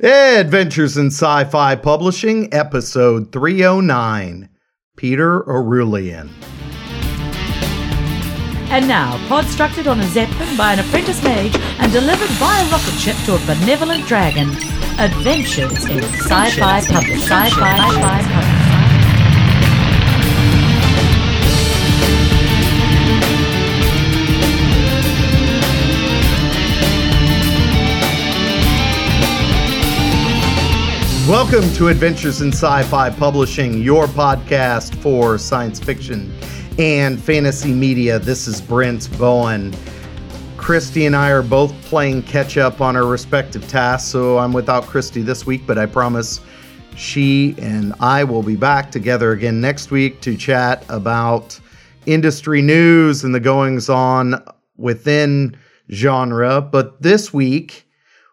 Adventures in Sci Fi Publishing, Episode 309 Peter Orullian. And now, constructed on a zeppelin by an apprentice mage and delivered by a rocket ship to a benevolent dragon, Adventures in Sci-Fi Publishing. Sci-Fi Publishing. Welcome to Adventures in Sci Fi Publishing, your podcast for science fiction and fantasy media. This is Brent Bowen. Kristi and I are both playing catch up on our respective tasks, so I'm without Kristi this week, but I promise she and I will be back together again next week to chat about industry news and the goings on within genre. But this week,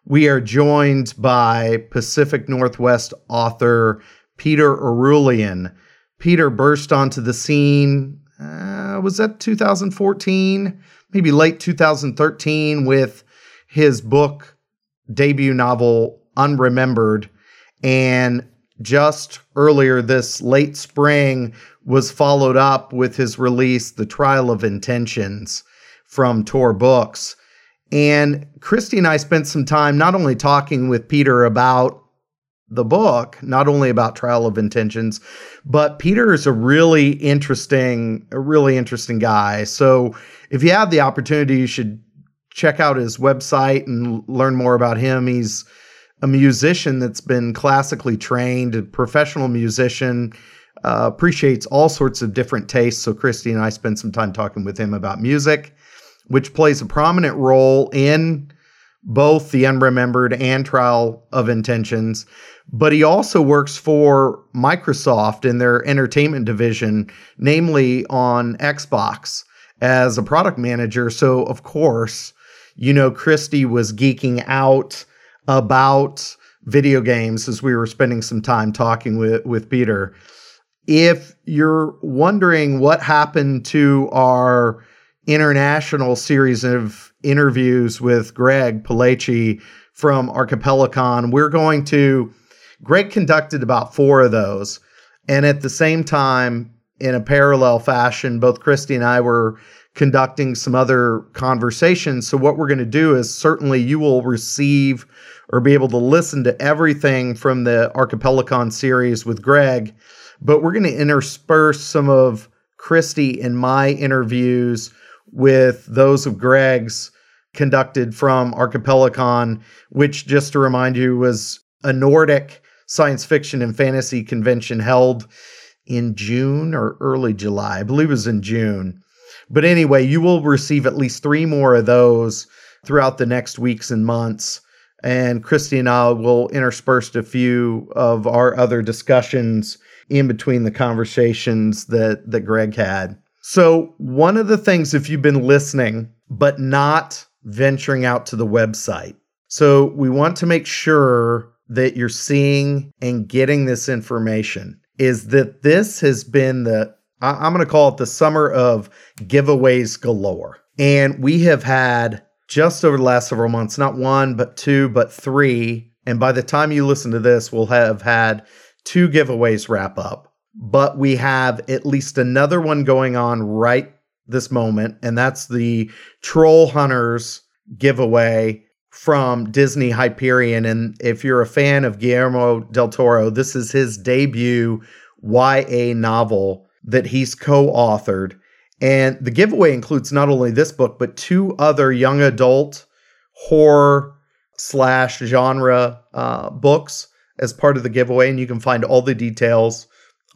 we are joined by Pacific Northwest author Peter Orullian. Peter burst onto the scene, uh, was that 2014? Maybe late 2013 with his book, debut novel, Unremembered. And just earlier this late spring was followed up with his release, The Trial of Intentions from Tor Books. And Kristi and I spent some time not only talking with Peter about the book, not only about Trial of Intentions, but Peter is a really interesting, a really interesting guy. So if you have the opportunity, you should check out his website and learn more about him. He's a musician that's been classically trained, a professional musician, uh, appreciates all sorts of different tastes. So Kristi and I spent some time talking with him about music which plays a prominent role in both the Unremembered and Trial of Intentions. But he also works for Microsoft in their entertainment division, namely on Xbox as a product manager. So, of course, you know, Kristi was geeking out about video games as we were spending some time talking with, with Peter. If you're wondering what happened to our international series of interviews with Greg Palachi from Archipelacon. We're going to, Greg conducted about four of those. And at the same time, in a parallel fashion, both Kristi and I were conducting some other conversations. So, what we're going to do is certainly you will receive or be able to listen to everything from the Archipelacon series with Greg, but we're going to intersperse some of Kristi and my interviews with those of Greg's conducted from Archipelacon, which, just to remind you, was a Nordic science fiction and fantasy convention held in June or early July. I believe it was in June. But anyway, you will receive at least three more of those throughout the next weeks and months. And Kristi and I will intersperse a few of our other discussions in between the conversations that, that Greg had. So, one of the things, if you've been listening, but not venturing out to the website, so we want to make sure that you're seeing and getting this information, is that this has been the, I'm going to call it the summer of giveaways galore. And we have had just over the last several months, not one, but two, but three. And by the time you listen to this, we'll have had two giveaways wrap up but we have at least another one going on right this moment, and that's the Troll Hunters giveaway from Disney Hyperion. And if you're a fan of Guillermo del Toro, this is his debut YA novel that he's co authored. And the giveaway includes not only this book, but two other young adult horror slash genre uh, books as part of the giveaway. And you can find all the details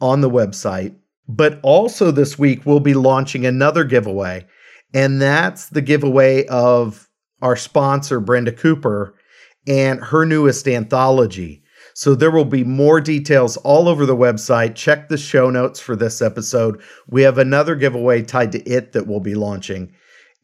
on the website. But also this week, we'll be launching another giveaway, and that's the giveaway of our sponsor, Brenda Cooper, and her newest anthology. So there will be more details all over the website. Check the show notes for this episode. We have another giveaway tied to it that we'll be launching.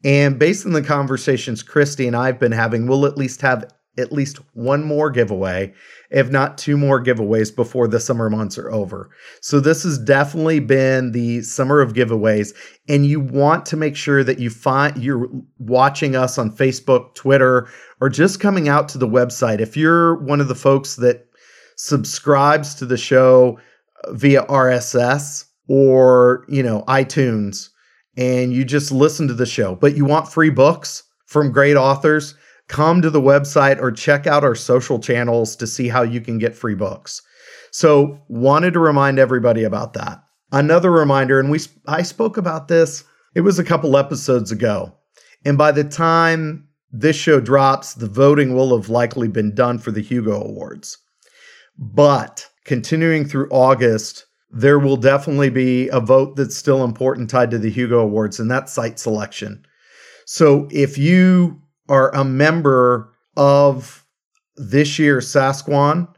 And based on the conversations Kristi and I've been having, we'll at least have at least one more giveaway, if not two more giveaways before the summer months are over. So this has definitely been the summer of giveaways and you want to make sure that you find you're watching us on Facebook, Twitter, or just coming out to the website. If you're one of the folks that subscribes to the show uh, via RSS or, you know, iTunes and you just listen to the show, but you want free books from great authors, come to the website or check out our social channels to see how you can get free books. So, wanted to remind everybody about that. Another reminder, and we I spoke about this, it was a couple episodes ago. And by the time this show drops, the voting will have likely been done for the Hugo Awards. But continuing through August, there will definitely be a vote that's still important tied to the Hugo Awards, and that's site selection. So if you are a member of this year's Sasquan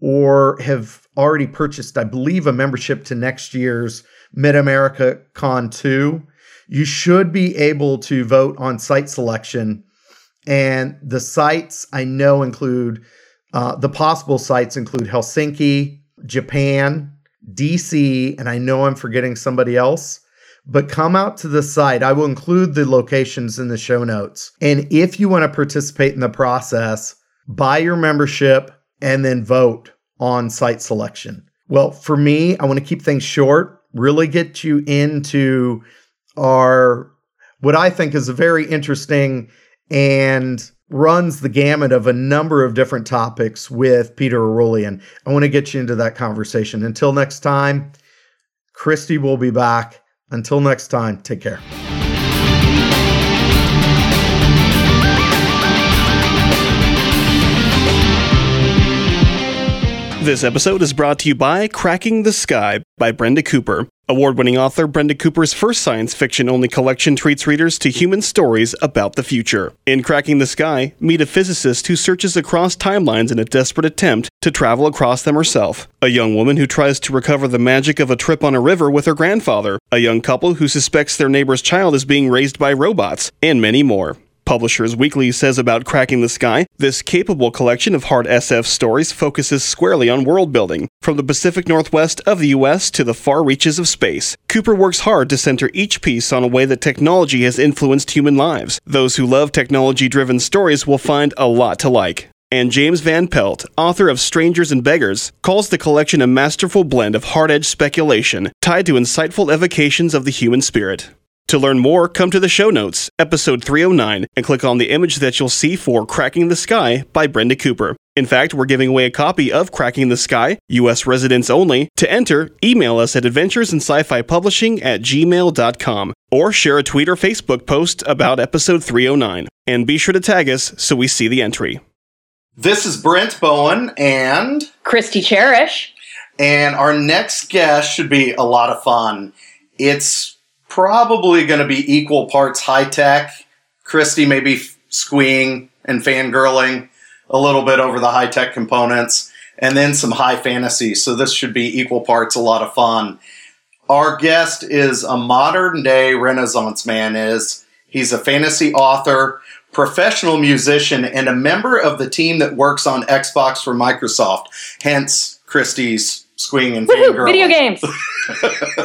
or have already purchased, I believe, a membership to next year's Mid America Con 2, you should be able to vote on site selection. And the sites I know include uh, the possible sites include Helsinki, Japan, DC, and I know I'm forgetting somebody else but come out to the site. I will include the locations in the show notes. And if you want to participate in the process, buy your membership and then vote on site selection. Well, for me, I want to keep things short, really get you into our what I think is a very interesting and runs the gamut of a number of different topics with Peter Orullian. I want to get you into that conversation. Until next time, Kristi will be back until next time, take care. This episode is brought to you by Cracking the Sky by Brenda Cooper. Award winning author Brenda Cooper's first science fiction only collection treats readers to human stories about the future. In Cracking the Sky, meet a physicist who searches across timelines in a desperate attempt to travel across them herself, a young woman who tries to recover the magic of a trip on a river with her grandfather, a young couple who suspects their neighbor's child is being raised by robots, and many more. Publishers Weekly says about Cracking the Sky, this capable collection of hard SF stories focuses squarely on world building, from the Pacific Northwest of the US to the far reaches of space. Cooper works hard to center each piece on a way that technology has influenced human lives. Those who love technology driven stories will find a lot to like. And James Van Pelt, author of Strangers and Beggars, calls the collection a masterful blend of hard edged speculation tied to insightful evocations of the human spirit. To learn more, come to the show notes, episode 309, and click on the image that you'll see for Cracking the Sky by Brenda Cooper. In fact, we're giving away a copy of Cracking the Sky, US residents only. To enter, email us at adventuresinsci-fi at gmail.com or share a tweet or Facebook post about episode 309. And be sure to tag us so we see the entry. This is Brent Bowen and Kristi Charish. And our next guest should be a lot of fun. It's probably going to be equal parts high tech. Kristi maybe squeeing and fangirling a little bit over the high tech components, and then some high fantasy. So this should be equal parts a lot of fun. Our guest is a modern day Renaissance man. Is he's a fantasy author, professional musician, and a member of the team that works on Xbox for Microsoft. Hence Kristi's squeeing and fangirling. Video games.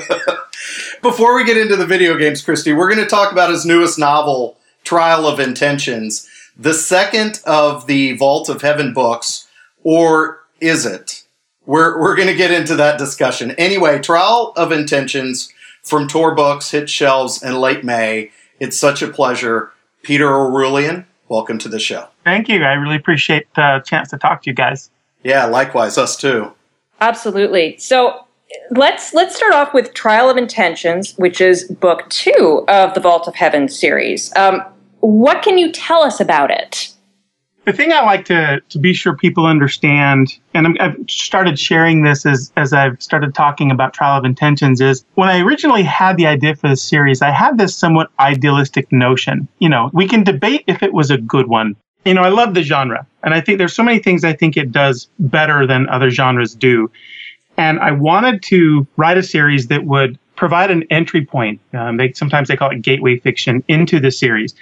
Before we get into the video games, Kristi, we're going to talk about his newest novel, Trial of Intentions, the second of the Vault of Heaven books, or is it? We're, we're going to get into that discussion. Anyway, Trial of Intentions from Tor Books hit shelves in late May. It's such a pleasure. Peter Orullian, welcome to the show. Thank you. I really appreciate the chance to talk to you guys. Yeah, likewise, us too. Absolutely. So let's let's start off with Trial of Intentions, which is book two of the Vault of Heaven series. Um, what can you tell us about it? The thing I like to to be sure people understand, and i have started sharing this as as I've started talking about Trial of Intentions, is when I originally had the idea for the series, I had this somewhat idealistic notion. You know, we can debate if it was a good one. You know, I love the genre, and I think there's so many things I think it does better than other genres do. And I wanted to write a series that would provide an entry point. Um, they sometimes they call it gateway fiction into the series.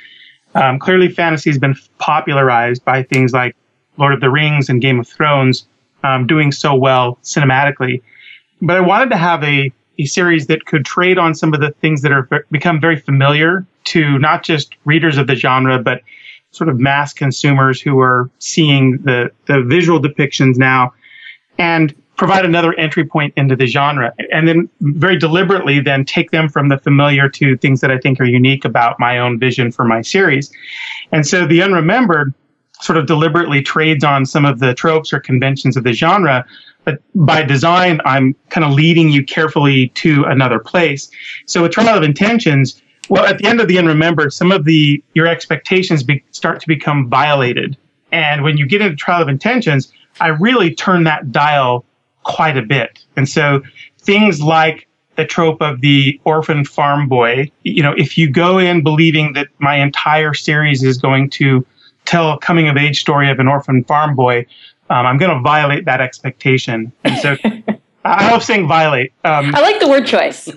Um, clearly, fantasy has been popularized by things like Lord of the Rings and Game of Thrones um, doing so well cinematically. But I wanted to have a, a series that could trade on some of the things that are become very familiar to not just readers of the genre, but sort of mass consumers who are seeing the, the visual depictions now and provide another entry point into the genre and then very deliberately then take them from the familiar to things that I think are unique about my own vision for my series. And so the unremembered sort of deliberately trades on some of the tropes or conventions of the genre. But by design, I'm kind of leading you carefully to another place. So with Trial of Intentions, well, at the end of the unremembered, some of the your expectations be, start to become violated. And when you get into Trial of Intentions, I really turn that dial quite a bit. And so things like the trope of the orphan farm boy, you know, if you go in believing that my entire series is going to tell a coming of age story of an orphan farm boy, um, I'm going to violate that expectation. And so I love saying violate. Um, I like the word choice.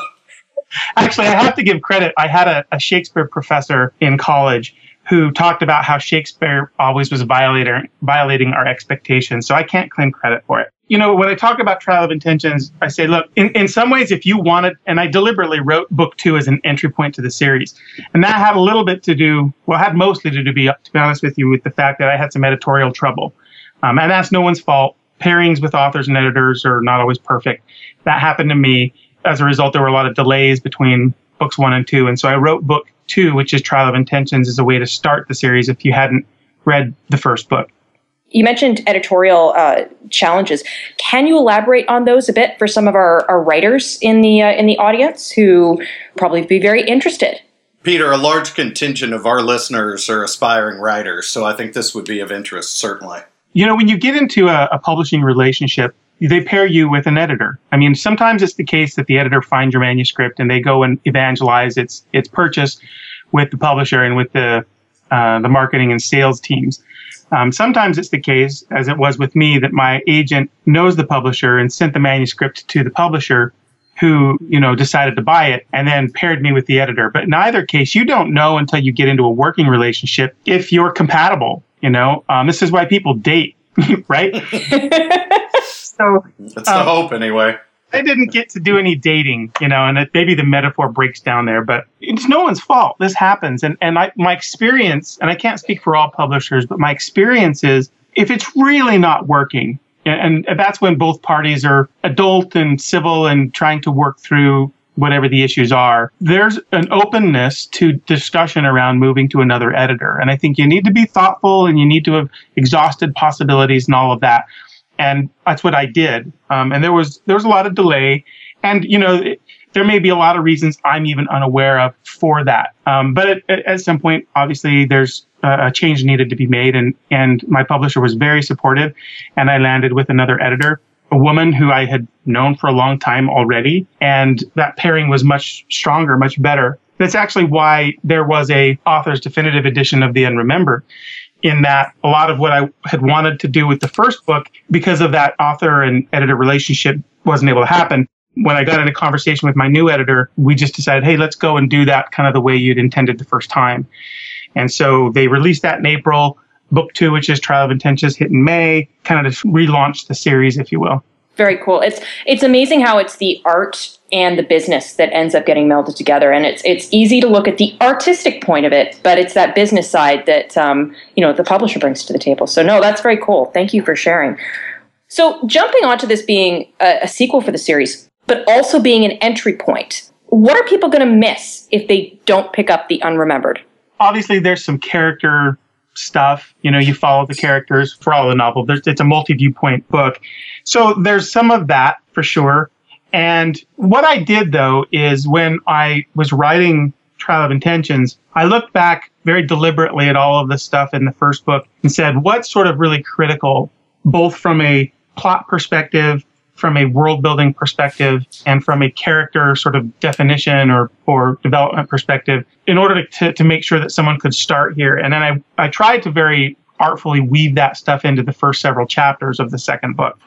actually, I have to give credit. I had a, a Shakespeare professor in college who talked about how Shakespeare always was violator, violating our expectations. So I can't claim credit for it. You know, when I talk about trial of intentions, I say, look, in, in some ways, if you wanted, and I deliberately wrote book two as an entry point to the series, and that had a little bit to do, well, had mostly to do, to be honest with you, with the fact that I had some editorial trouble. Um, and that's no one's fault. Pairings with authors and editors are not always perfect. That happened to me. As a result, there were a lot of delays between books one and two. And so I wrote book two, which is Trial of Intentions, as a way to start the series if you hadn't read the first book. You mentioned editorial uh, challenges. Can you elaborate on those a bit for some of our, our writers in the uh, in the audience who probably be very interested? Peter, a large contingent of our listeners are aspiring writers, so I think this would be of interest, certainly. You know, when you get into a, a publishing relationship, they pair you with an editor. I mean, sometimes it's the case that the editor finds your manuscript and they go and evangelize its its purchase with the publisher and with the uh, the marketing and sales teams. Um, sometimes it's the case, as it was with me, that my agent knows the publisher and sent the manuscript to the publisher, who you know decided to buy it and then paired me with the editor. But in either case, you don't know until you get into a working relationship if you're compatible. You know, um, this is why people date, right? so that's the um, hope, anyway. I didn't get to do any dating, you know, and it, maybe the metaphor breaks down there, but it's no one's fault. This happens, and and I, my experience, and I can't speak for all publishers, but my experience is if it's really not working, and, and that's when both parties are adult and civil and trying to work through whatever the issues are, there's an openness to discussion around moving to another editor. And I think you need to be thoughtful and you need to have exhausted possibilities and all of that and that's what I did. Um, and there was there was a lot of delay, and you know there may be a lot of reasons I'm even unaware of for that. Um, but at, at, some point, obviously, there's a change needed to be made, and and my publisher was very supportive, and I landed with another editor. A woman who I had known for a long time already, and that pairing was much stronger, much better. That's actually why there was a author's definitive edition of The Unremembered, in that a lot of what I had wanted to do with the first book, because of that author and editor relationship, wasn't able to happen. When I got in a conversation with my new editor, we just decided, hey, let's go and do that kind of the way you'd intended the first time. And so they released that in April. Book two, which is Trial of Intentions, hit in May, kind of just relaunched the series, if you will. Very cool. It's it's amazing how it's the art and the business that ends up getting melded together, and it's it's easy to look at the artistic point of it, but it's that business side that um, you know the publisher brings to the table. So no, that's very cool. Thank you for sharing. So jumping onto this being a, a sequel for the series, but also being an entry point, what are people going to miss if they don't pick up the Unremembered? Obviously, there's some character stuff. You know, you follow the characters for all the novel. There's, it's a multi viewpoint book. So there's some of that for sure. And what I did though is when I was writing Trial of Intentions, I looked back very deliberately at all of the stuff in the first book and said, what's sort of really critical, both from a plot perspective, from a world building perspective, and from a character sort of definition or, or development perspective, in order to, to make sure that someone could start here. And then I, I tried to very artfully weave that stuff into the first several chapters of the second book.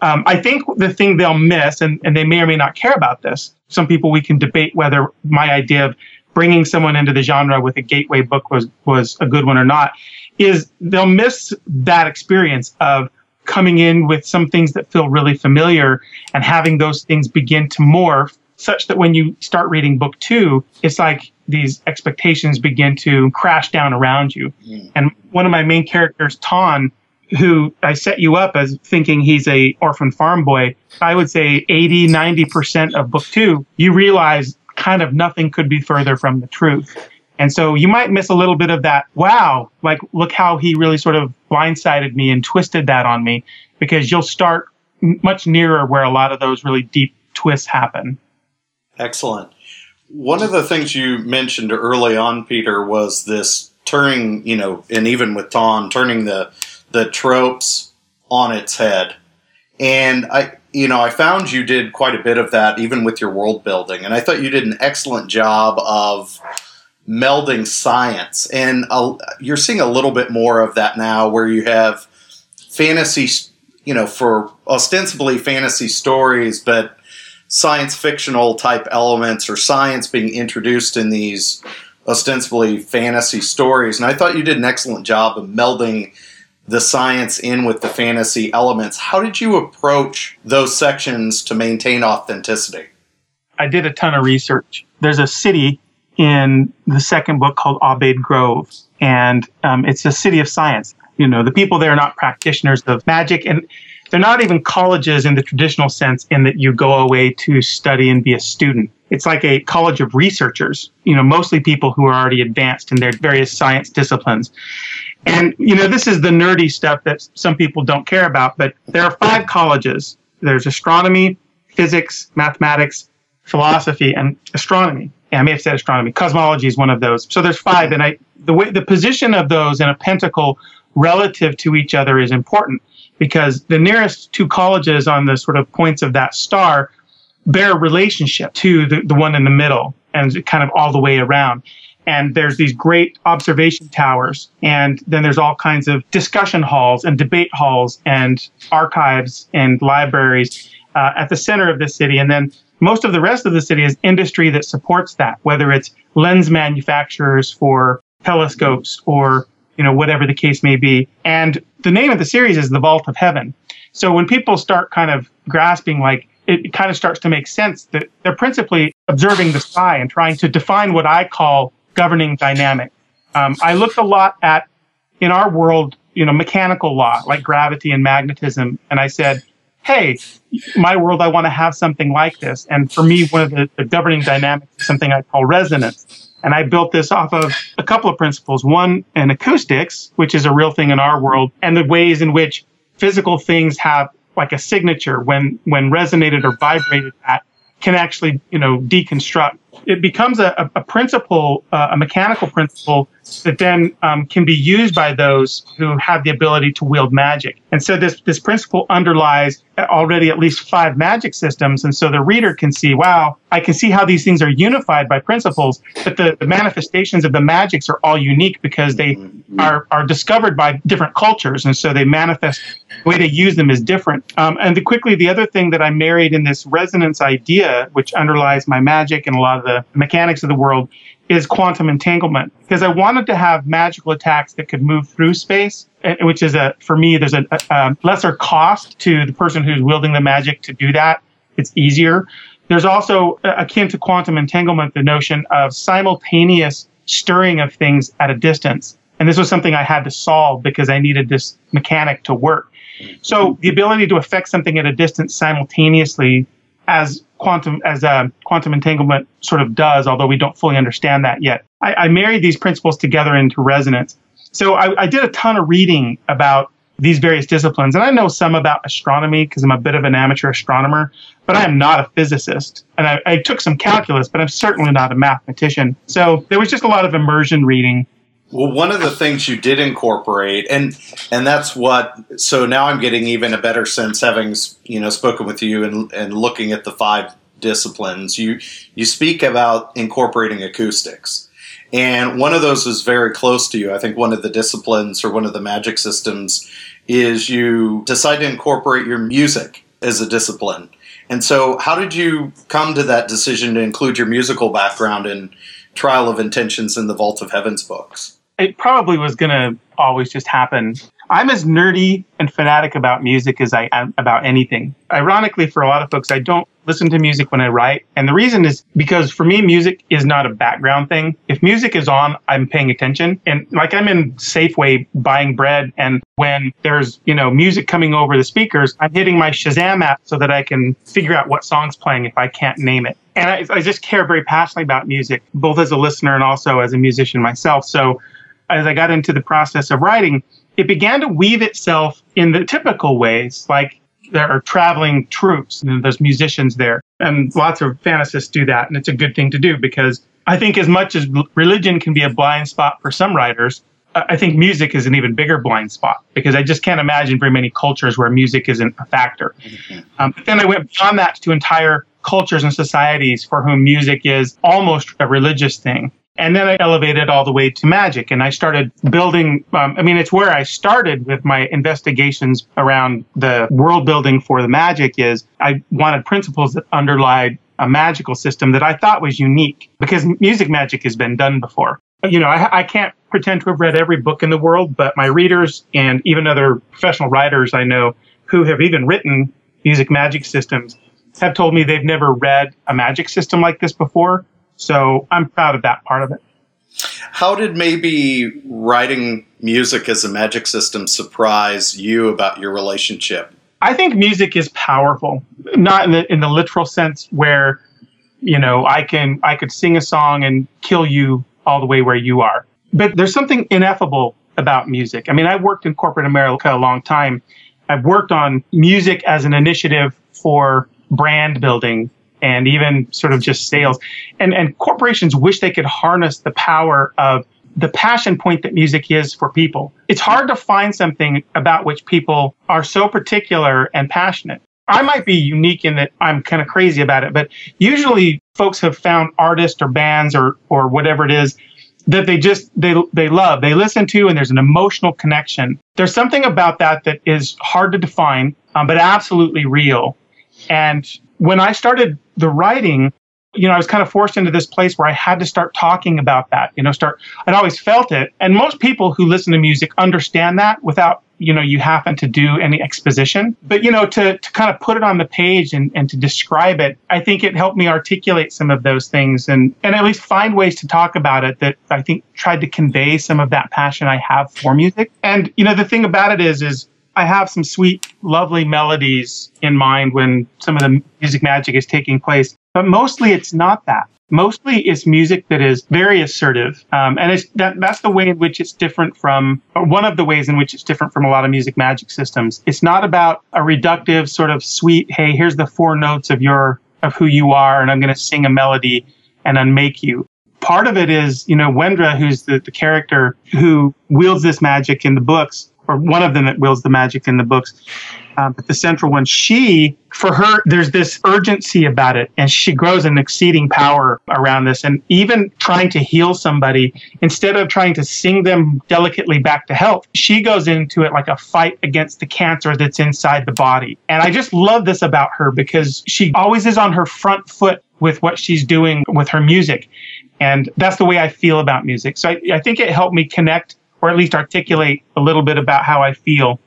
Um, I think the thing they'll miss, and, and they may or may not care about this, some people we can debate whether my idea of bringing someone into the genre with a gateway book was, was a good one or not, is they'll miss that experience of coming in with some things that feel really familiar and having those things begin to morph such that when you start reading book two, it's like these expectations begin to crash down around you. Mm. And one of my main characters, Tahn, who I set you up as thinking he's a orphan farm boy, I would say 80, 90% of book two, you realize kind of nothing could be further from the truth. And so you might miss a little bit of that. Wow, like look how he really sort of blindsided me and twisted that on me because you'll start much nearer where a lot of those really deep twists happen. Excellent. One of the things you mentioned early on, Peter, was this turning, you know, and even with Tahn, turning the the tropes on its head. And I, you know, I found you did quite a bit of that, even with your world building. And I thought you did an excellent job of melding science. And you're seeing a little bit more of that now, where you have fantasy, you know, for ostensibly fantasy stories, but science fictional type elements or science being introduced in these ostensibly fantasy stories. And I thought you did an excellent job of melding the science in with the fantasy elements. How did you approach those sections to maintain authenticity? I did a ton of research. There's a city in the second book called Aubade Grove, and um, it's a city of science. You know, the people there are not practitioners of magic, and they're not even colleges in the traditional sense in that you go away to study and be a student. It's like a college of researchers, you know, mostly people who are already advanced in their various science disciplines. And, you know, this is the nerdy stuff that some people don't care about, but there are five colleges. There's astronomy, physics, mathematics, philosophy, and astronomy. I may have said astronomy. Cosmology is one of those. So there's five, and I the way the position of those in a pentacle relative to each other is important because the nearest two colleges on the sort of points of that star bear relationship to the, the one in the middle and kind of all the way around. And there's these great observation towers. And then there's all kinds of discussion halls and debate halls and archives and libraries uh, at the center of the city. And then most of the rest of the city is industry that supports that, whether it's lens manufacturers for telescopes or you know, whatever the case may be. And the name of the series is The Vault of Heaven. So when people start kind of grasping, like, it, kind of starts to make sense that they're principally observing the sky and trying to define what I call governing dynamic. Um, I looked a lot at, in our world, you know, mechanical law like gravity and magnetism, and I said, hey, my world, I want to have something like this. And for me, one of the, the governing dynamics is something I call resonance. And I built this off of a couple of principles. One, in acoustics, which is a real thing in our world, and the ways in which physical things have like a signature when, when resonated or vibrated at can actually, you know, deconstruct. It becomes a, a principle, uh, a mechanical principle that then um, can be used by those who have the ability to wield magic. And so this this principle underlies already at least five magic systems. And so the reader can see, wow, I can see how these things are unified by principles, but the, the manifestations of the magics are all unique because they are, are discovered by different cultures. And so they manifest, the way they use them is different. Um, and the, quickly, the other thing that I married in this resonance idea, which underlies my magic and a lot of the mechanics of the world, is quantum entanglement because I wanted to have magical attacks that could move through space, eh, which is a for me there's a, a, lesser cost to the person who's wielding the magic to do that. It's easier. There's also eh, akin to quantum entanglement the notion of simultaneous stirring of things at a distance. And this was something I had to solve because I needed this mechanic to work. So the ability to affect something at a distance simultaneously as quantum as a quantum entanglement sort of does, although we don't fully understand that yet. I, I married these principles together into resonance. So I, I, did a ton of reading about these various disciplines, and I know some about astronomy because I'm a bit of an amateur astronomer, but I am not a physicist. And I, I took some calculus, but I'm certainly not a mathematician. So there was just a lot of immersion reading well, one of the things you did incorporate, and and that's what. So now I'm getting even a better sense, having you know spoken with you and and looking at the five disciplines. You you speak about incorporating acoustics, and one of those is very close to you. I think one of the disciplines or one of the magic systems is you decide to incorporate your music as a discipline. And so, how did you come to that decision to include your musical background in Trial of Intentions in the Vault of Heavens books? It probably was going to always just happen. I'm as nerdy and fanatic about music as I am about anything. Ironically, for a lot of folks, I don't listen to music when I write. And the reason is because for me, music is not a background thing. If music is on, I'm paying attention. And like I'm in Safeway buying bread. And when there's, you know, music coming over the speakers, I'm hitting my Shazam app so that I can figure out what song's playing if I can't name it. And I, I just care very passionately about music, both as a listener and also as a musician myself. So as I got into the process of writing, it began to weave itself in the typical ways, like there are traveling troupes and there's musicians there. And lots of fantasists do that. And it's a good thing to do because I think as much as religion can be a blind spot for some writers, I think music is an even bigger blind spot because I just can't imagine very many cultures where music isn't a factor. Mm-hmm. Um, but then I went beyond that to entire cultures and societies for whom music is almost a religious thing. And then I elevated all the way to magic and I started building. Um, I mean, it's where I started with my investigations around the world building for the magic is I wanted principles that underlie a magical system that I thought was unique because music magic has been done before. You know, I, I can't pretend to have read every book in the world, but my readers and even other professional writers I know who have even written music magic systems have told me they've never read a magic system like this before. So I'm proud of that part of it. How did maybe writing music as a magic system surprise you about your relationship? I think music is powerful, not in the in the literal sense where, you know, I can I could sing a song and kill you all the way where you are. But there's something ineffable about music. I mean, I've worked in corporate America a long time. I've worked on music as an initiative for brand building and even sort of just sales. And, and corporations wish they could harness the power of the passion point that music is for people. It's hard to find something about which people are so particular and passionate. I might be unique in that I'm kind of crazy about it, but usually folks have found artists or bands or, or whatever it is that they just they they love they listen to and there's an emotional connection there's something about that that is hard to define um, but absolutely real and when I started the writing, you know, I was kind of forced into this place where I had to start talking about that, you know, start, I'd always felt it. And most people who listen to music understand that without, you know, you happen to do any exposition. But, you know, to, to kind of put it on the page and, and to describe it, I think it helped me articulate some of those things and, and at least find ways to talk about it that I think tried to convey some of that passion I have for music. And, you know, the thing about it is, is I have some sweet, lovely melodies in mind when some of the music magic is taking place, but mostly it's not that. Mostly it's music that is very assertive, um, and it's that, that's the way in which it's different from, one of the ways in which it's different from a lot of music magic systems. It's not about a reductive sort of sweet, hey, here's the four notes of your of who you are, and I'm going to sing a melody and unmake you part of it is, you know, Wendra, who's the, the character who wields this magic in the books, or one of them that wields the magic in the books. Um, but the central one, she, for her, there's this urgency about it, and she grows an exceeding power around this. And even trying to heal somebody, instead of trying to sing them delicately back to health, she goes into it like a fight against the cancer that's inside the body. And I just love this about her because she always is on her front foot with what she's doing with her music. And that's the way I feel about music. So I, I think it helped me connect or at least articulate a little bit about how I feel.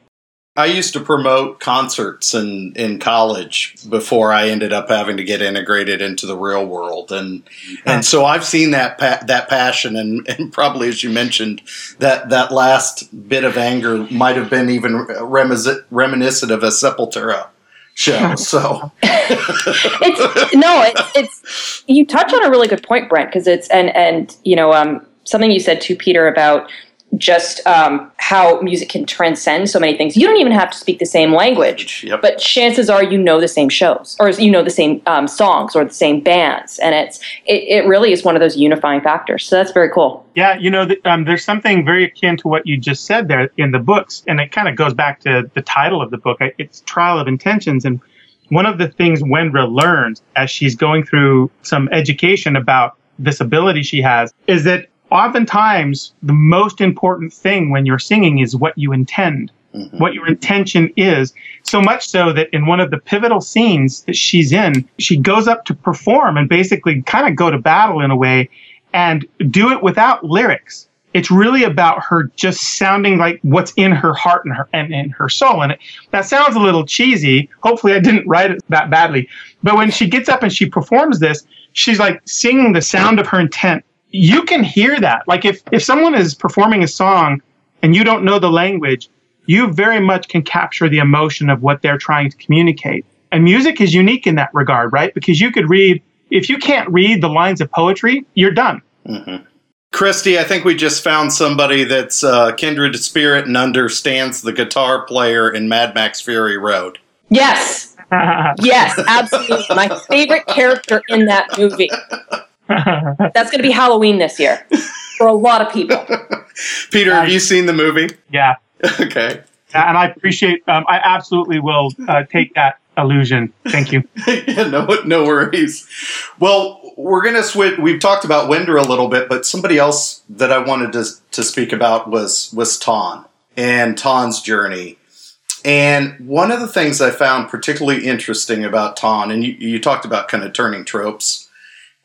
I used to promote concerts in, in college before I ended up having to get integrated into the real world, and and so I've seen that pa- that passion, and, and probably as you mentioned, that that last bit of anger might have been even reminis- reminiscent of a Sepultura show. So it's no, it, it's you touch on a really good point, Brent, because it's and and you know um, something you said to Peter about just um, how music can transcend so many things. You don't even have to speak the same language, yep. but chances are you know the same shows or you know the same um, songs or the same bands, and it's it, it, really is one of those unifying factors. So that's very cool. Yeah, you know, the, um, there's something very akin to what you just said there in the books, and it kind of goes back to the title of the book. It's Trial of Intentions, and one of the things Wendra learns as she's going through some education about this ability she has is that oftentimes the most important thing when you're singing is what you intend, mm-hmm. what your intention is. So much so that in one of the pivotal scenes that she's in, she goes up to perform and basically kind of go to battle in a way and do it without lyrics. It's really about her just sounding like what's in her heart and her and in her soul. And it, that sounds a little cheesy. Hopefully, I didn't write it that badly. But when she gets up and she performs this, she's like singing the sound of her intent. You can hear that. Like if if someone is performing a song and you don't know the language, you very much can capture the emotion of what they're trying to communicate. And music is unique in that regard, right? Because you could read, if you can't read the lines of poetry, you're done. Mm-hmm. Kristi, I think we just found somebody that's uh, kindred spirit and understands the guitar player in Mad Max Fury Road. Yes. yes, absolutely. My favorite character in that movie. That's going to be Halloween this year for a lot of people. Peter, have you seen the movie? Yeah. Okay. And I appreciate. Um, I absolutely will uh, take that illusion. Thank you. yeah, no, no worries. Well, we're gonna switch. We've talked about Wendra a little bit, but somebody else that I wanted to to speak about was was Tahn and Tahn's journey. And one of the things I found particularly interesting about Tahn, and you, you talked about kind of turning tropes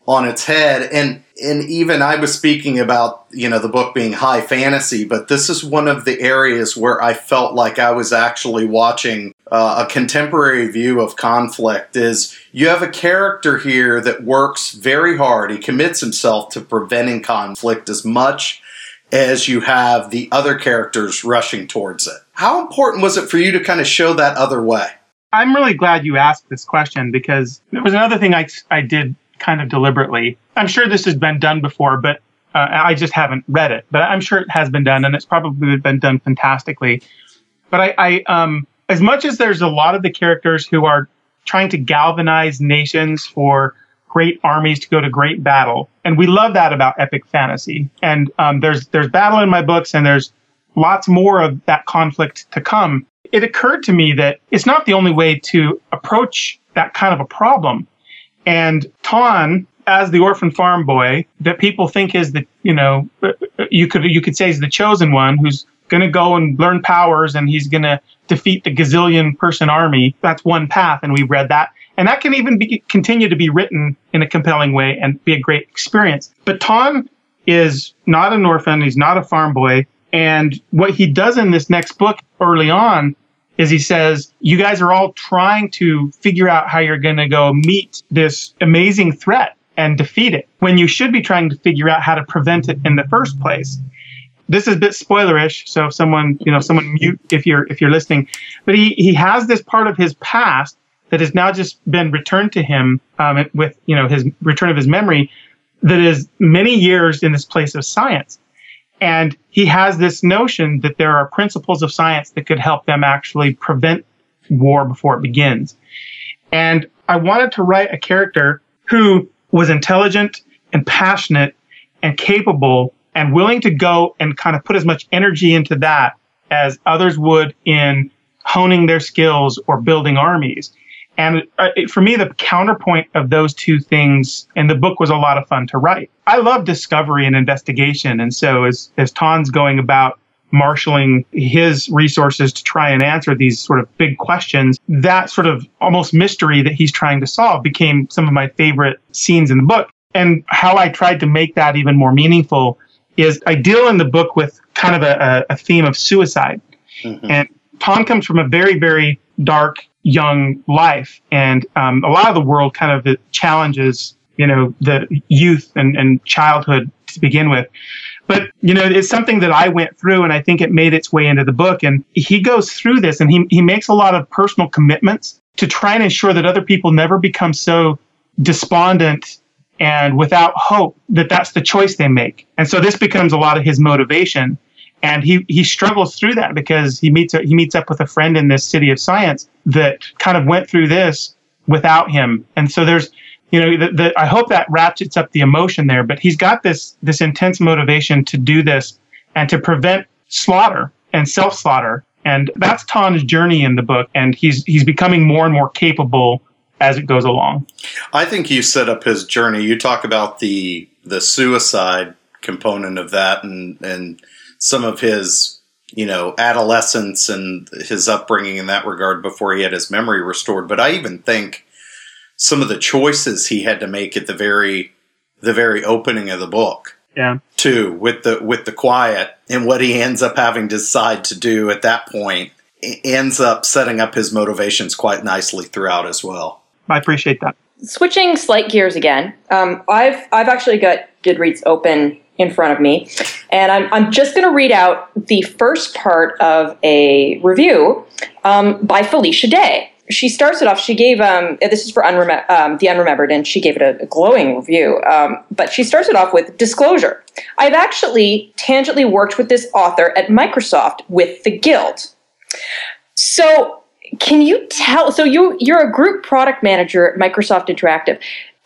on its head, and and even I was speaking about you know the book being high fantasy, but this is one of the areas where I felt like I was actually watching uh, a contemporary view of conflict. Is you have a character here that works very hard. He commits himself to preventing conflict as much as you have the other characters rushing towards it. How important was it for you to kind of show that other way? I'm really glad you asked this question because there was another thing I, I did kind of deliberately. I'm sure this has been done before, but uh, I just haven't read it. But I'm sure it has been done, and it's probably been done fantastically. But I, I um, as much as there's a lot of the characters who are trying to galvanize nations for great armies to go to great battle, and we love that about epic fantasy. And um, there's there's battle in my books, and there's lots more of that conflict to come. It occurred to me that it's not the only way to approach that kind of a problem. And Tahn, as the orphan farm boy, that people think is the, you know, you could you could say is the chosen one who's going to go and learn powers and he's going to defeat the gazillion person army. That's one path, and we read that. And that can even be, continue to be written in a compelling way and be a great experience. But Tahn is not an orphan. He's not a farm boy. And what he does in this next book early on is he says, you guys are all trying to figure out how you're going to go meet this amazing threat and defeat it when you should be trying to figure out how to prevent it in the first place. This is a bit spoilerish, so someone, you know, someone mute if you're if you're listening. But he he has this part of his past that has now just been returned to him um, with you know his return of his memory that is many years in this place of science and he has this notion that there are principles of science that could help them actually prevent war before it begins. And I wanted to write a character who was intelligent and passionate and capable and willing to go and kind of put as much energy into that as others would in honing their skills or building armies. And uh, it, for me, the counterpoint of those two things in the book was a lot of fun to write. I love discovery and investigation. And so as, as Tahn's going about marshaling his resources to try and answer these sort of big questions, that sort of almost mystery that he's trying to solve became some of my favorite scenes in the book. And how I tried to make that even more meaningful is I deal in the book with kind of a, a theme of suicide. Mm-hmm. And Tahn comes from a very, very dark young life. And um, a lot of the world kind of challenges, you know, the youth and, and childhood to begin with. But, you know, it's something that I went through and I think it made its way into the book. And he goes through this and he, he makes a lot of personal commitments to try and ensure that other people never become so despondent and without hope that that's the choice they make. And so this becomes a lot of his motivation and he he struggles through that because he meets he meets up with a friend in this city of science that kind of went through this without him. And so there's you know the, the, i hope that ratchets up the emotion there but he's got this this intense motivation to do this and to prevent slaughter and self slaughter and that's Tahn's journey in the book and he's he's becoming more and more capable as it goes along. I think you set up his journey. You talk about the the suicide component of that and and some of his you know adolescence and his upbringing in that regard before he had his memory restored but i even think some of the choices he had to make at the very the very opening of the book Yeah. too with the with the quiet and what he ends up having to decide to do at that point ends up setting up his motivations quite nicely throughout as well. I appreciate that. switching slight gears again, um, I've I've actually got Goodreads open in front of me, and I'm I'm just going to read out the first part of a review um, by Felicia Day. She starts it off. She gave um, this is for um, the unremembered, and she gave it a, a glowing review. Um, but she starts it off with disclosure. I've actually tangentially worked with this author at Microsoft with the Guild. So can you tell so you you're a group product manager at Microsoft Interactive.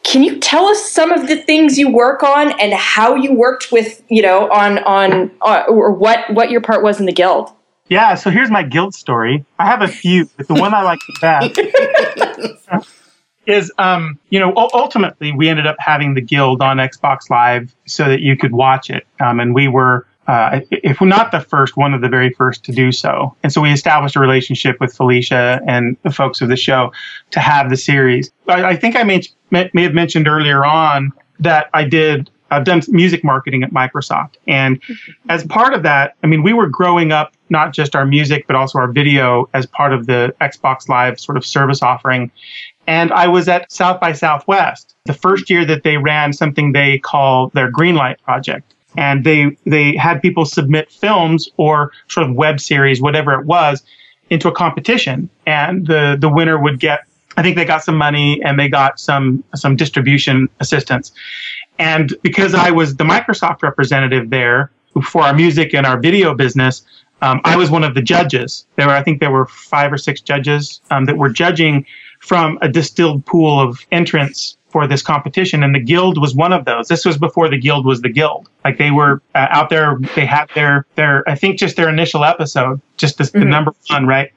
Can you tell us some of the things you work on and how you worked with, you know, on on uh, or what what your part was in the guild? Yeah, so here's my guild story. I have a few, but the one I like the best is, um, you know, ultimately we ended up having the guild on Xbox Live so that you could watch it, um, and we were, uh, if we're not the first, one of the very first to do so. And so we established a relationship with Felicia and the folks of the show to have the series. I, I think I may, may may have mentioned earlier on that I did I've done music marketing at Microsoft. And as part of that, I mean, we were growing up not just our music, but also our video as part of the Xbox Live sort of service offering. And I was at South by Southwest the first year that they ran something they call their Greenlight project. And they, they had people submit films or sort of web series, whatever it was, into a competition. And the, the winner would get, I think they got some money and they got some, some distribution assistance. And because I was the Microsoft representative there for our music and our video business, um, I was one of the judges. There were, I think, there were five or six judges um, that were judging from a distilled pool of entrants for this competition, and the guild was one of those. This was before the guild was the guild. Like they were uh, out there, they had their their, I think, just their initial episode, just the, the number one, right?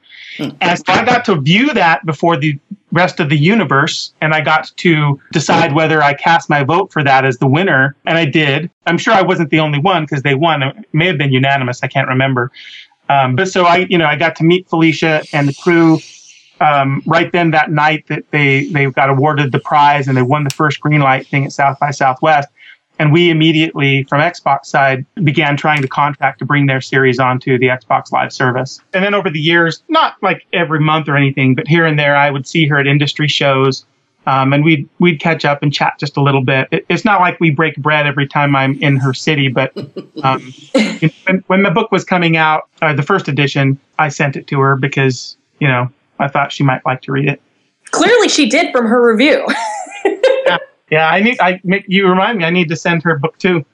And so I got to view that before the rest of the universe, and I got to decide whether I cast my vote for that as the winner, and I did. I'm sure I wasn't the only one because they won. It may have been unanimous. I can't remember. Um, but so I, you know, I got to meet Felicia and the crew um, right then that night that they they got awarded the prize and they won the first green light thing at South by Southwest. And we immediately, from Xbox side, began trying to contract to bring their series onto the Xbox Live service. And then over the years, not like every month or anything, but here and there, I would see her at industry shows, um, and we'd we'd catch up and chat just a little bit. It, it's not like we break bread every time I'm in her city, but um, when, when the book was coming out, uh, the first edition, I sent it to her because you know I thought she might like to read it. Clearly, she did from her review. Yeah, yeah, I need. I make you remind me. I need to send her a book too.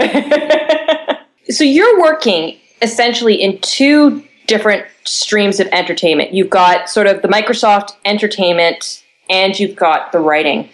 so you're working essentially in two different streams of entertainment. You've got sort of the Microsoft entertainment and you've got the writing.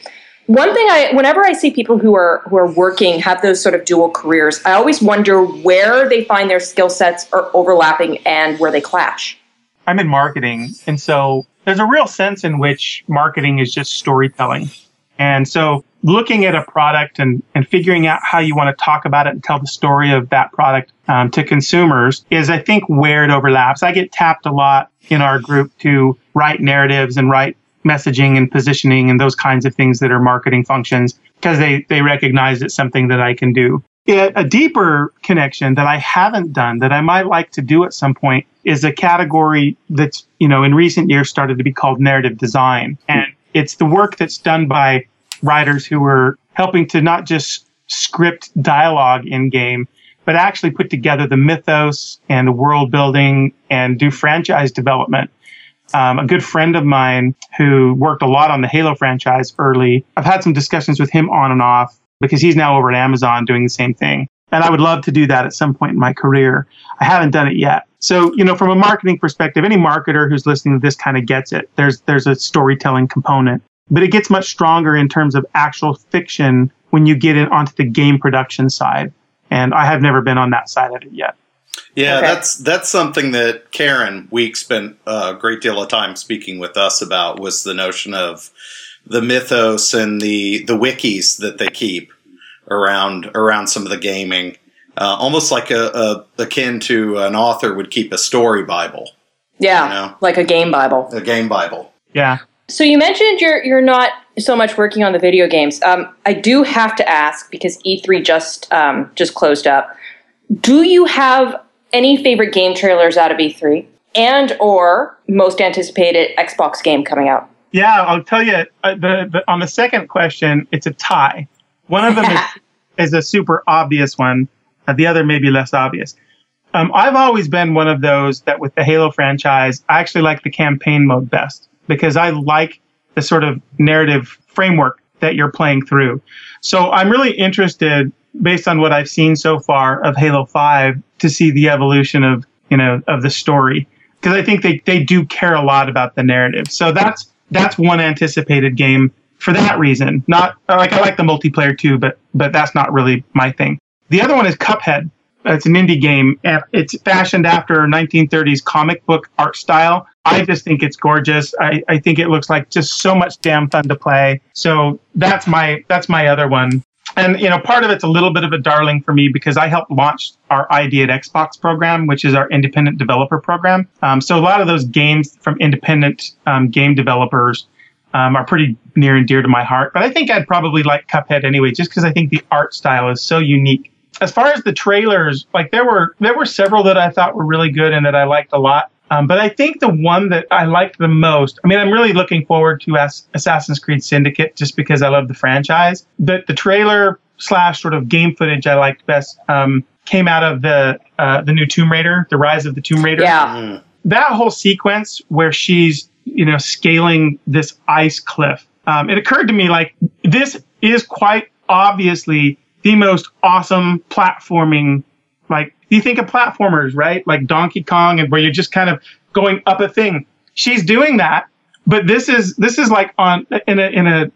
One thing I whenever I see people who are who are working have those sort of dual careers, I always wonder where they find their skill sets are overlapping and where they clash. I'm in marketing, and so there's a real sense in which marketing is just storytelling. And so looking at a product and, and figuring out how you want to talk about it and tell the story of that product um, to consumers is, I think, where it overlaps. I get tapped a lot in our group to write narratives and write messaging and positioning and those kinds of things that are marketing functions because they, they recognize it's something that I can do. A deeper connection that I haven't done that I might like to do at some point is a category that's, you know, in recent years started to be called narrative design. And it's the work that's done by writers who are helping to not just script dialogue in game, but actually put together the mythos and the world building and do franchise development. Um, a good friend of mine who worked a lot on the Halo franchise early, I've had some discussions with him on and off because he's now over at Amazon doing the same thing. And I would love to do that at some point in my career. I haven't done it yet. So, you know, from a marketing perspective, any marketer who's listening to this kind of gets it. There's there's a storytelling component, but it gets much stronger in terms of actual fiction when you get it onto the game production side. And I have never been on that side of it yet. Yeah, Okay. that's that's something that Karen Week spent a great deal of time speaking with us about was the notion of the mythos and the the wikis that they keep around around some of the gaming, uh, almost like a, a akin to an author would keep a story bible, Yeah, You know. like a game bible. a game bible. Yeah. So you mentioned you're you're not so much working on the video games. Um, I do have to ask because E3 just um, just closed up. Do you have any favorite game trailers out of E3 and or most anticipated Xbox game coming out? Yeah, I'll tell you. Uh, the, the on the second question, it's a tie. One of them is, is a super obvious one. Uh, the other may be less obvious. Um, I've always been one of those that with the Halo franchise, I actually like the campaign mode best because I like the sort of narrative framework that you're playing through. So I'm really interested, based on what I've seen so far of Halo 5, to see the evolution of, you know, of the story. Because I think they, they do care a lot about the narrative. So that's that's one anticipated game for that reason. Not uh, like I like the multiplayer too, but but that's not really my thing. The other one is Cuphead. It's an indie game. It's fashioned after 1930s comic book art style. I just think it's gorgeous. I, I think it looks like just so much damn fun to play. So that's my that's my other one. And you know, part of it's a little bit of a darling for me because I helped launch our ID at Xbox program, which is our independent developer program. Um, so a lot of those games from independent um, game developers um, are pretty near and dear to my heart. But I think I'd probably like Cuphead anyway, just because I think the art style is so unique. As far as the trailers, like there were there were several that I thought were really good and that I liked a lot. Um, but I think the one that I liked the most, I mean, I'm really looking forward to As- Assassin's Creed Syndicate just because I love the franchise. But the trailer slash sort of game footage I liked best um, came out of the uh, the new Tomb Raider, the Rise of the Tomb Raider. Yeah. That whole sequence where she's you know scaling this ice cliff. Um, it occurred to me like this is quite obviously the most awesome platforming like you think of platformers, right? Like Donkey Kong and where you're just kind of going up a thing. She's doing that, but this is this is like on in a in a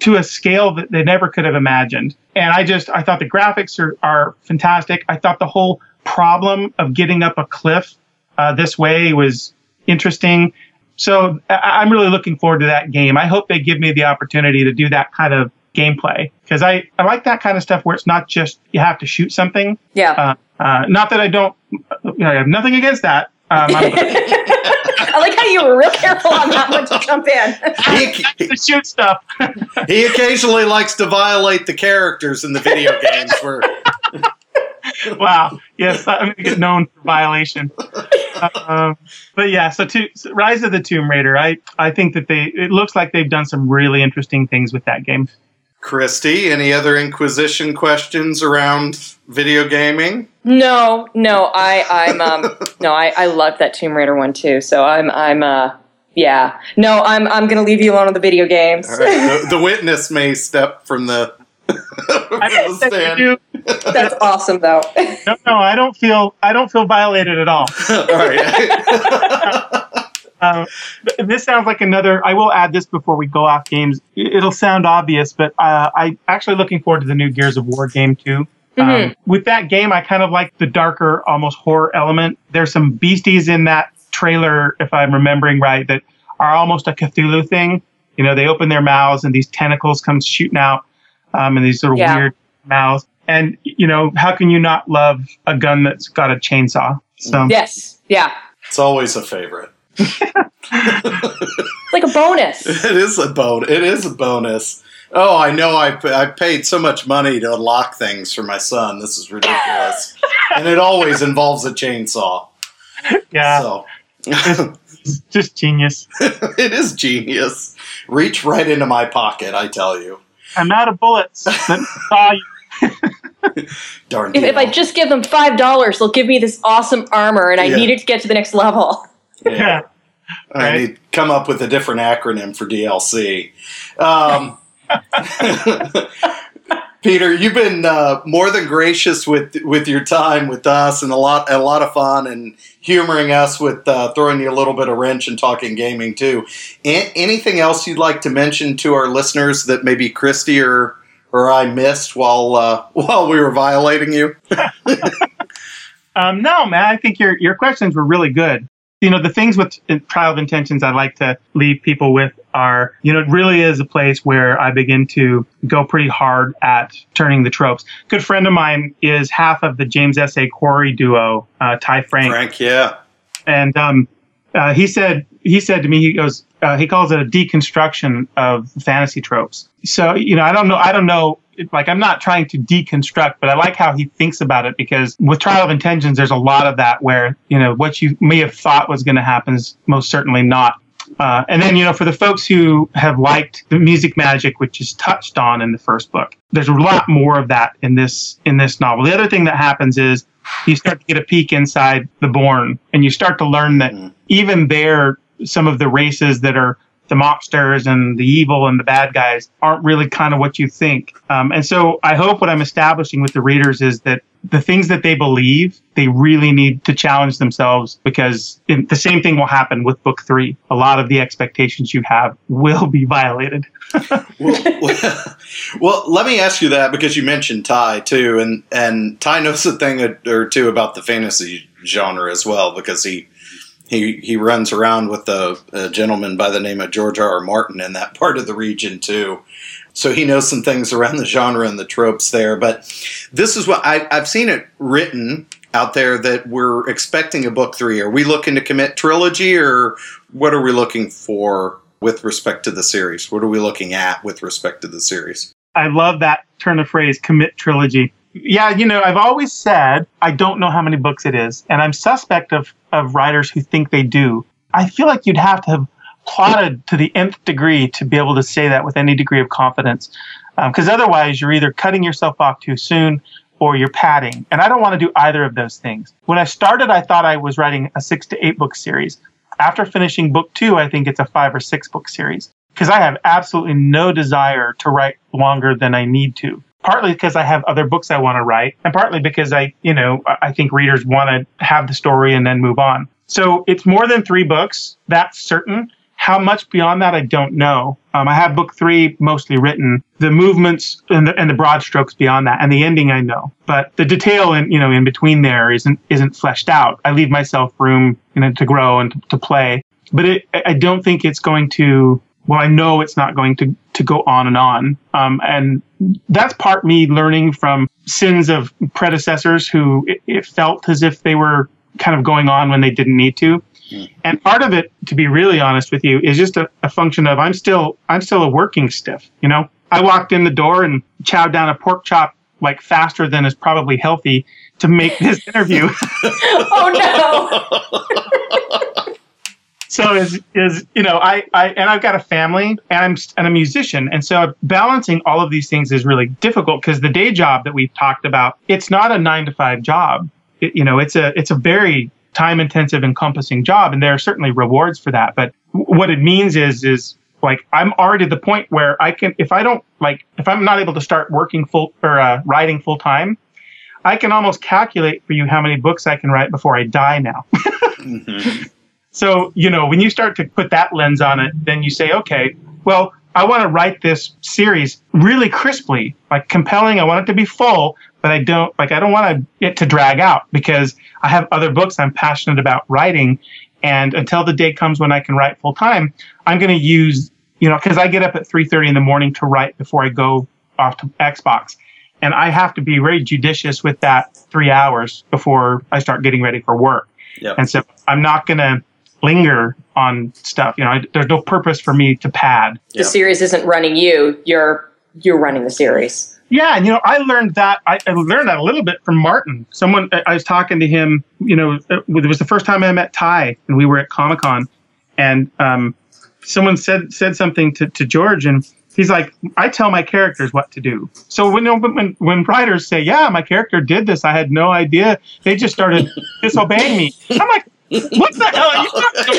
to a scale that they never could have imagined. And I just I thought the graphics are are fantastic. I thought the whole problem of getting up a cliff uh, this way was interesting. So I, I'm really looking forward to that game. I hope they give me the opportunity to do that kind of gameplay because I, I like that kind of stuff where it's not just you have to shoot something. Yeah. Uh, uh, not that I don't, you know, I have nothing against that. Um, I'm I like how you were real careful on that one to jump in. He, to shoot stuff. he occasionally likes to violate the characters in the video games where wow. Yes, I'm going to get known for violation. Um, but yeah, so, to, so Rise of the Tomb Raider, I, I think that they, it looks like they've done some really interesting things with that game. Kristi, any other Inquisition questions around video gaming? No, no, I, I'm, um, no, I, I love that Tomb Raider one too. So I'm, I'm, uh, yeah, no, I'm, I'm gonna leave you alone on the video games. All right, the, the witness may step from the, from I the stand. That's awesome though. No, no, I don't feel, I don't feel violated at all. All right. Th- this sounds like another. I will add this before we go off games. It'll sound obvious, but uh, I actually looking forward to the new Gears of War game too. Um, with that game, I kind of like the darker, almost horror element. There's some beasties in that trailer, if I'm remembering right, that are almost a Cthulhu thing. You know, they open their mouths and these tentacles come shooting out, um, and these sort of Yeah. weird mouths. And you know, how can you not love a gun that's got a chainsaw? So yes, yeah, it's always a favorite. like a bonus. It is a bonus. It is a bonus. Oh, I know. I I paid so much money to unlock things for my son. This is ridiculous, and it always involves a chainsaw. yeah, So it's just genius. it is genius. Reach right into my pocket, I tell you. I'm out of bullets. Let me saw you. Darn. If, if I just give them five dollars, they'll give me this awesome armor, and I Yeah. need it to get to the next level. Yeah. I Right. need to come up with a different acronym for DLC. Um, Peter, you've been uh, more than gracious with with your time with us, and a lot a lot of fun, and humoring us with uh, throwing you a little bit of wrench and talking gaming too. A- anything else you'd like to mention to our listeners that maybe Kristi or or I missed while uh, while we were violating you? Um, no, man, I think your your questions were really good. You know, the things with trial of intentions I like to leave people with are, you know, it really is a place where I begin to go pretty hard at turning the tropes. Good friend of mine is half of the James S. A. Corey duo, uh, Ty Franck. Franck, yeah. And um, uh, he said he said to me, he goes, uh, he calls it a deconstruction of fantasy tropes. So, you know, I don't know, I don't know, like, I'm not trying to deconstruct, but I like how he thinks about it because with Trial of Intentions, there's a lot of that where, you know, what you may have thought was going to happen is most certainly not. Uh, and then, you know, for the folks who have liked the music magic, which is touched on in the first book, there's a lot more of that in this in this novel. The other thing that happens is you start to get a peek inside the Bourne, and you start to learn that mm. even there, some of the races that are the mobsters and the evil and the bad guys aren't really kind of what you think. Um, and so I hope what I'm establishing with the readers is that the things that they believe, they really need to challenge themselves because in, the same thing will happen with book three. A lot of the expectations you have will be violated. well, well, let me ask you that because you mentioned Ty too, and and Ty knows a thing or two about the fantasy genre as well because he he he runs around with a, a, gentleman by the name of George R. R. Martin in that part of the region too. So he knows some things around the genre and the tropes there. But this is what I, I've seen it written out there that we're expecting a book three. Are we looking to commit trilogy, or what are we looking for with respect to the series? What are we looking at with respect to the series? I love that turn of phrase, commit trilogy yeah, you know, I've always said I don't know how many books it is, and I'm suspect of of writers who think they do. I feel like you'd have to have plotted to the nth degree to be able to say that with any degree of confidence, because um, otherwise you're either cutting yourself off too soon or you're padding, and I don't want to do either of those things. When I started, I thought I was writing a six to eight book series. After finishing book two, I think it's a five or six book series because I have absolutely no desire to write longer than I need to partly because I have other books I want to write, and partly because I, you know, I think readers want to have the story and then move on. So it's more than three books, that's certain. How much beyond that, I don't know. Um, I have book three mostly written. The movements and the, and the broad strokes beyond that, and the ending, I know. But the detail, in you know, in between there isn't isn't fleshed out. I leave myself room, you know, to grow and to, to play. But it, I don't think it's going to well, I know it's not going to, to go on and on. Um, and that's part me learning from sins of predecessors who it, it, felt as if they were kind of going on when they didn't need to. Mm. And part of it, to be really honest with you, is just a, a function of I'm still I'm still a working stiff. You know, I walked in the door and chowed down a pork chop like faster than is probably healthy to make this interview. oh no. so is is you know I, I and I've got a family and I'm and a musician and so balancing all of these things is really difficult because the day job that we've talked about it's not a nine to five job it, you know it's a it's a very time intensive encompassing job and there are certainly rewards for that but what it means is is like I'm already at the point where I can if I don't like if I'm not able to start working full or uh, writing full time I can almost calculate for you how many books I can write before I die now. mm-hmm. So, you know, when you start to put that lens on it, then you say, okay, well, I want to write this series really crisply, like compelling. I want it to be full, but I don't like I don't want it to drag out because I have other books I'm passionate about writing, and until the day comes when I can write full time, I'm going to use you know because I get up at 3:30 in the morning to write before I go off to Xbox, and I have to be very judicious with that three hours before I start getting ready for work. Yep. And so I'm not going to linger on stuff. You know, I, there's no purpose for me to pad. The series isn't running you. You're you're running the series. Yeah, and you know, I learned that I, I learned that a little bit from Martin. Someone I was talking to him. You know, it was the first time I met Ty, and we were at Comic Con, and um, someone said said something to, to George, and he's like, I tell my characters what to do. So when when when writers say, Yeah, my character did this, I had no idea. They just started disobeying me. I'm like, what the hell are you talking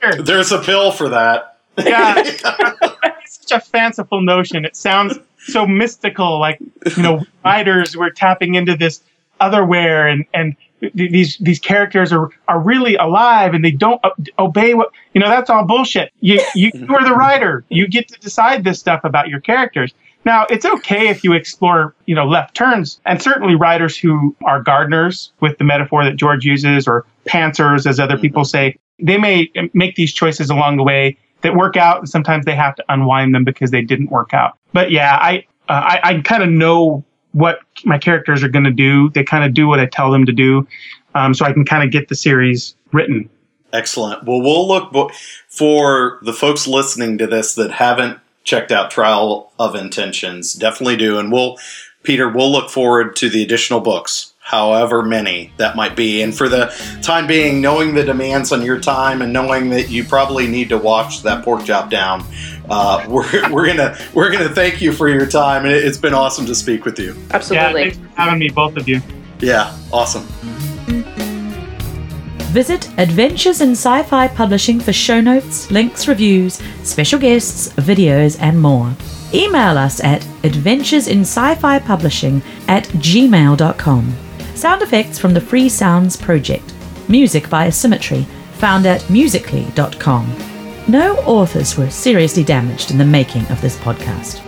about? There's a pill for that. Yeah. it's such a fanciful notion. It sounds so mystical, like, you know, writers were tapping into this otherwhere and, and these these characters are are really alive and they don't obey what you know that's all bullshit you you, you are the writer you get to decide this stuff about your characters now, it's okay if you explore, you know, left turns, and certainly writers who are gardeners, with the metaphor that George uses, or pantsers, as other people mm-hmm. say, they may make these choices along the way that work out, and sometimes they have to unwind them because they didn't work out. But yeah, I uh, I, I kind of know what my characters are going to do. They kind of do what I tell them to do, um, so I can kind of get the series written. Excellent. Well, we'll look bo- for the folks listening to this that haven't checked out Trial of Intentions. Definitely do, and we'll, Peter, we'll look forward to the additional books, however many that might be. And for the time being, knowing the demands on your time and knowing that you probably need to watch that pork chop down, uh, we're, we're gonna we're gonna thank you for your time, and it's been awesome to speak with you. Absolutely. Yeah, thanks for having me, both of you. Yeah, awesome. Visit Adventures in Sci Fi Publishing for show notes, links, reviews, special guests, videos, and more. Email us at adventuresinsci-fi publishing at gmail.com. Sound effects from the Free Sounds Project. Music by Asymmetry, found at musically.com. No authors were seriously damaged in the making of this podcast.